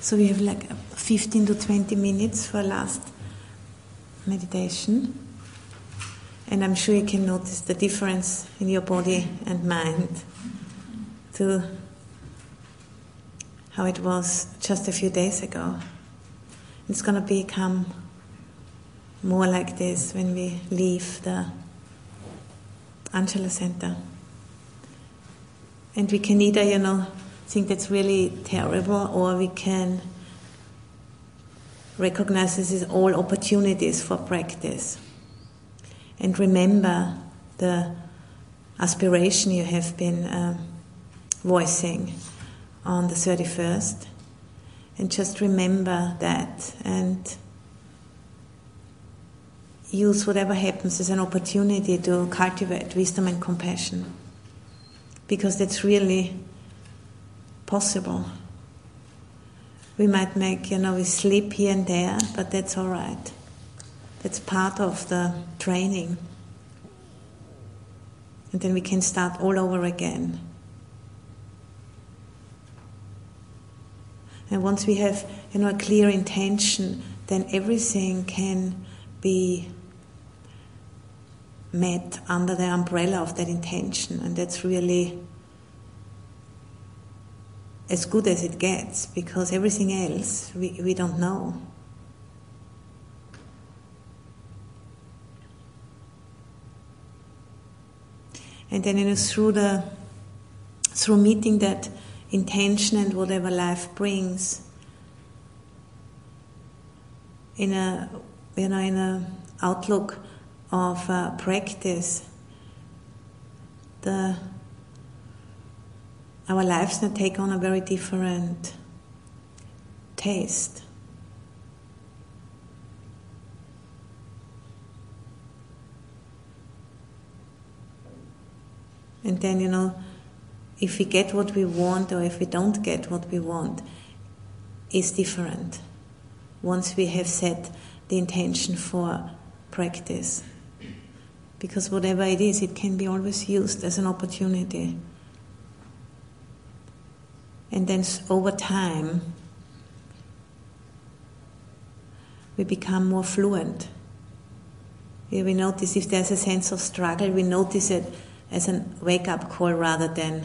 So we have like 15 to 20 minutes for last meditation. And I'm sure you can notice the difference in your body and mind to how it was just a few days ago. It's going to become more like this when we leave the Angela Center. And we can either, you know, think that's really terrible, or we can recognize this as all opportunities for practice. And remember the aspiration you have been um, voicing on the 31st. And just remember that and use whatever happens as an opportunity to cultivate wisdom and compassion. Because that's really possible. We might make, you know, we sleep here and there, but that's all right. That's part of the training. And then we can start all over again. And once we have, you know, a clear intention, then everything can be met under the umbrella of that intention. And that's really as good as it gets because everything else we, we don't know. And then you know, through the through meeting that intention and whatever life brings in a you know in a outlook of uh, practice the our lives now take on a very different taste. And then, you know, if we get what we want or if we don't get what we want, is different once we have set the intention for practice. Because whatever it is, it can be always used as an opportunity. And then over time, we become more fluent. We notice if there's a sense of struggle, we notice it as a wake up call rather than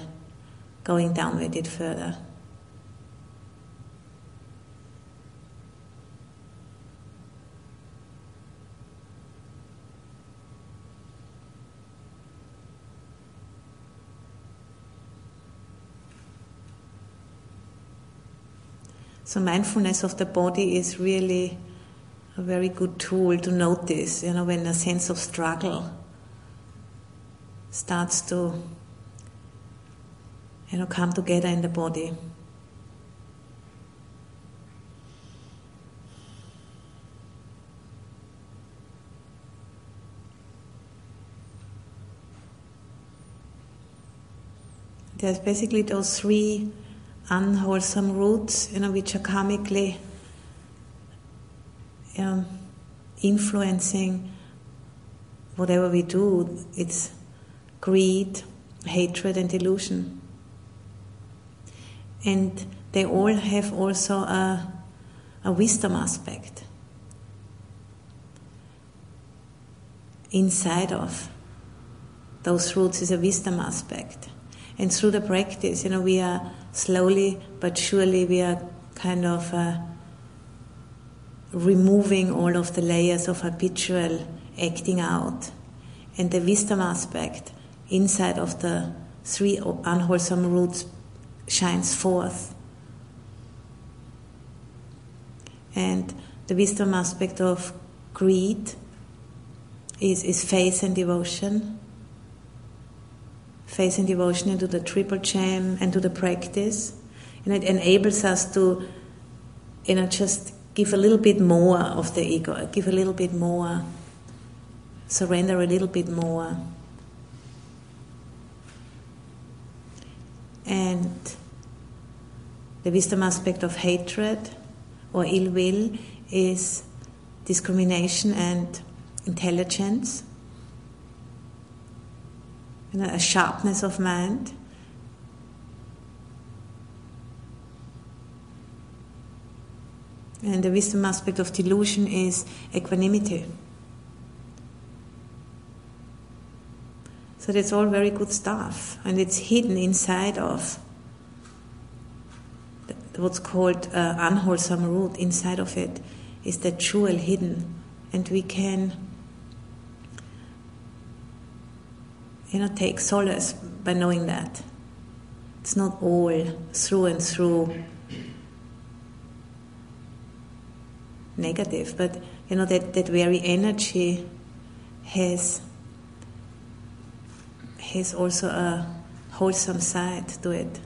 going down with it further. So mindfulness of the body is really a very good tool to notice, you know, when a sense of struggle starts to you know come together in the body. There's basically those three unwholesome roots, you know, which are karmically um, influencing whatever we do. It's greed, hatred, and delusion. And they all have also a, a wisdom aspect inside of those roots is a wisdom aspect. And through the practice, you know, we are slowly but surely we are kind of uh, removing all of the layers of habitual acting out. And the wisdom aspect inside of the three unwholesome roots shines forth. And the wisdom aspect of greed is, is faith and devotion faith and devotion into the triple gem and to the practice. And it enables us to, you know, just give a little bit more of the ego, give a little bit more, surrender a little bit more. And the wisdom aspect of hatred or ill will is discrimination and intelligence you know, a sharpness of mind. And the wisdom aspect of delusion is equanimity. So that's all very good stuff, and it's hidden inside of what's called uh, unwholesome root. Inside of it is that jewel hidden, and we can, you know, take solace by knowing that it's not all through and through negative, but you know that that very energy has has also a wholesome side to it.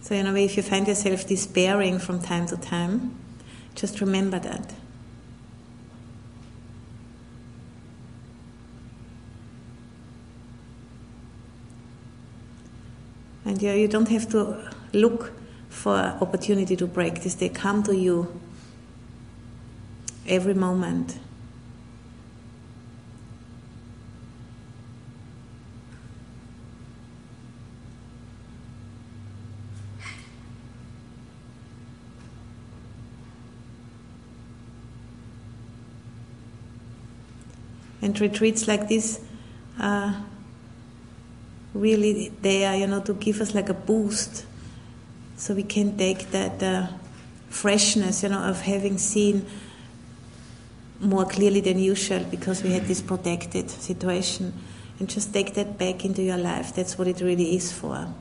So, in a way, if you find yourself despairing from time to time, just remember that. And you, you don't have to look for opportunity to practice. They come to you every moment. And retreats like this are really there, you know, to give us like a boost so we can take that uh, freshness, you know, of having seen more clearly than usual because we had this protected situation, and just take that back into your life. That's what it really is for.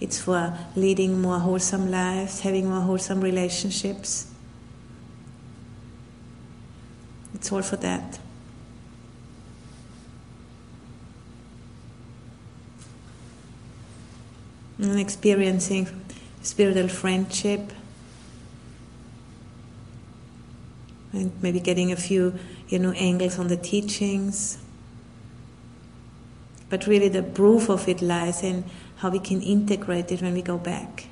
It's for leading more wholesome lives, having more wholesome relationships. It's all for that. And experiencing spiritual friendship, and maybe getting a few, you know, angles on the teachings. But really, the proof of it lies in how we can integrate it when we go back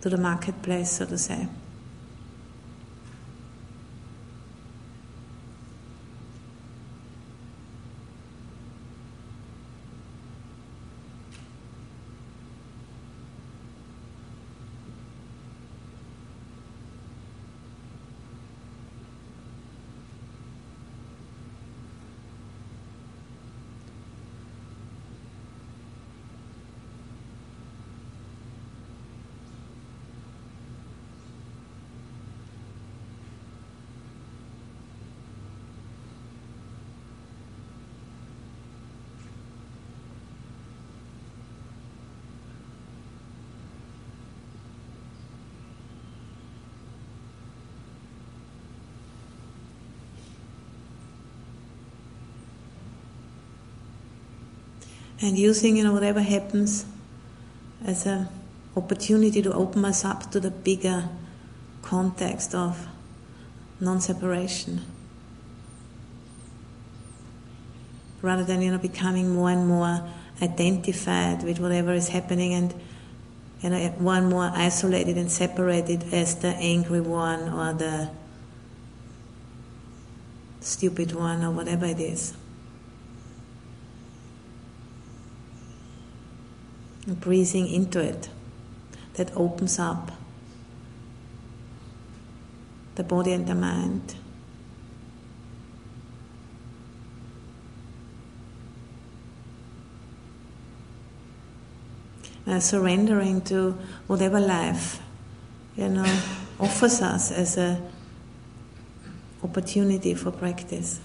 to the marketplace, so to say. And using you know whatever happens as an opportunity to open us up to the bigger context of non-separation. Rather than you know becoming more and more identified with whatever is happening and you know and more isolated and separated as the angry one or the stupid one or whatever it is breathing into it that opens up the body and the mind. Uh, surrendering to whatever life, you know, offers us as a opportunity for practice.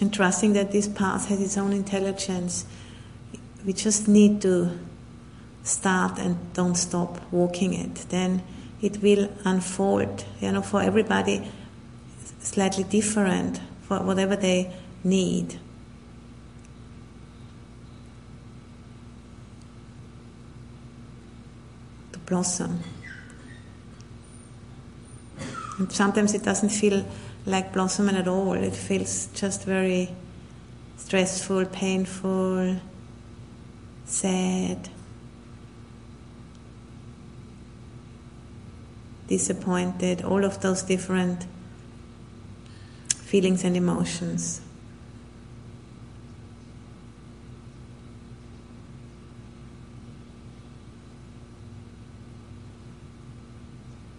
And trusting that this path has its own intelligence. We just need to start and don't stop walking it. Then it will unfold, you know, for everybody slightly different for whatever they need. To blossom. And sometimes it doesn't feel like blossoming at all. It feels just very stressful, painful, sad, disappointed, all of those different feelings and emotions.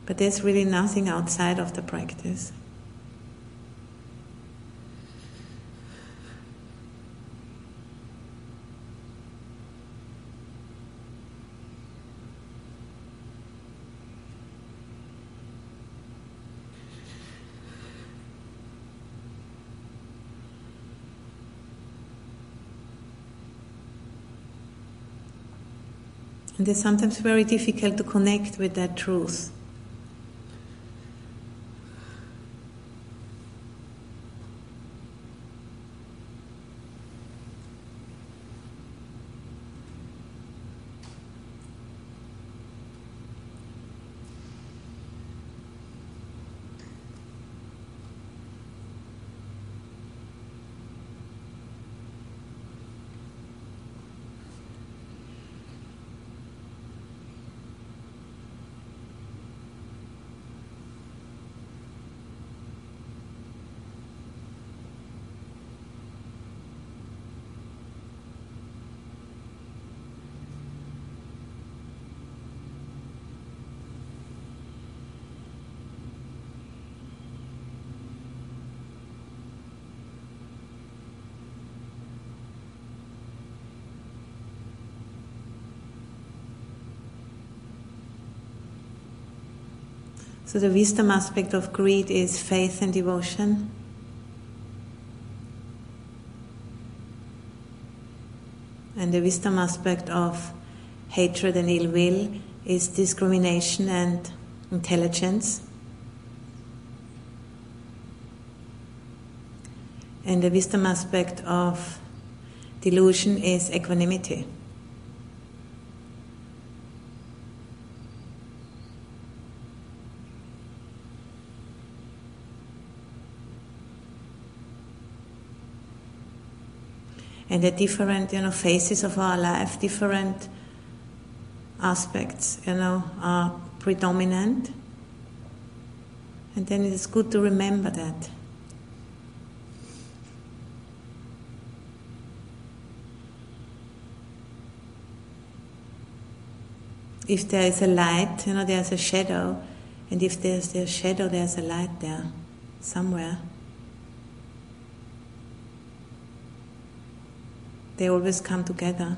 But there's really nothing outside of the practice. And it's sometimes very difficult to connect with that truth. So the wisdom aspect of greed is faith and devotion. And the wisdom aspect of hatred and ill will is discrimination and intelligence. And the wisdom aspect of delusion is equanimity. And the different you know phases of our life, different aspects, you know, are predominant. And then it is good to remember that. If there is a light, you know, there's a shadow, and if there's a shadow, there's a light there somewhere. They always come together.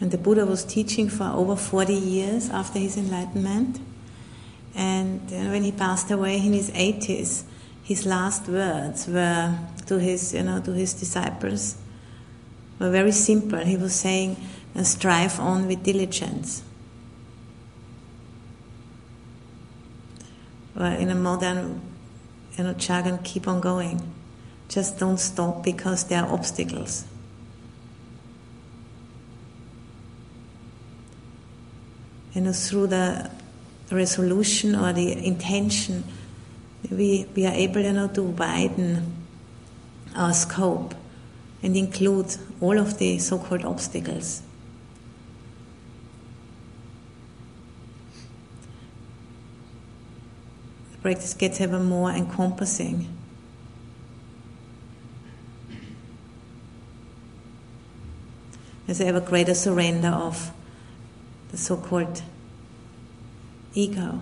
And the Buddha was teaching for over 40 years after his enlightenment. And when he passed away in his 80s, his last words were to his, you know, to his disciples, were very simple. He was saying, strive on with diligence. Or in a modern you know, jargon, keep on going. Just don't stop because there are obstacles. You know, through the resolution or the intention, we, we are able you know, to widen our scope and include all of the so called obstacles. The practice gets ever more encompassing. There's ever greater surrender of the so called ego.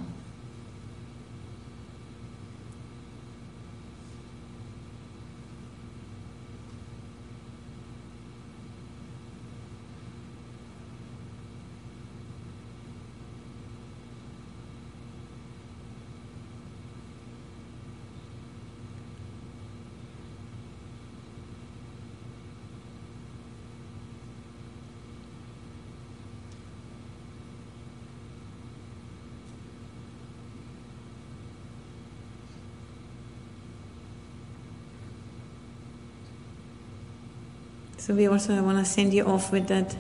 So we also want to send you off with that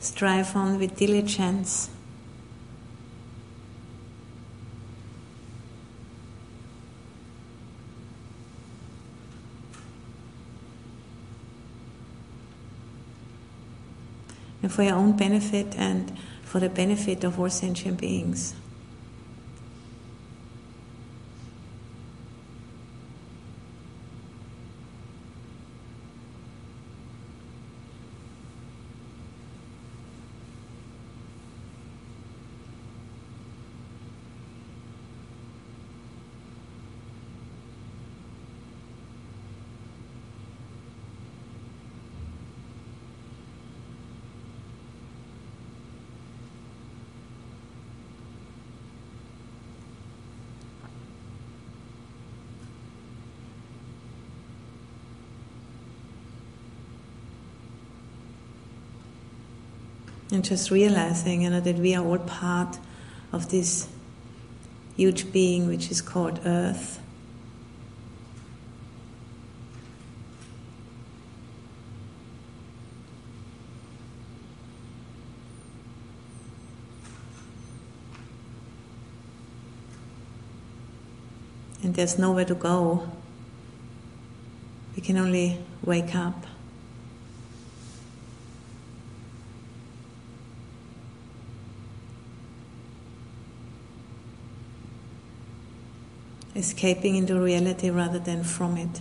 strive on with diligence. And for your own benefit and for the benefit of all sentient beings. And just realizing you know, that we are all part of this huge being which is called Earth. And there's nowhere to go. We can only wake up. Escaping into reality rather than from it.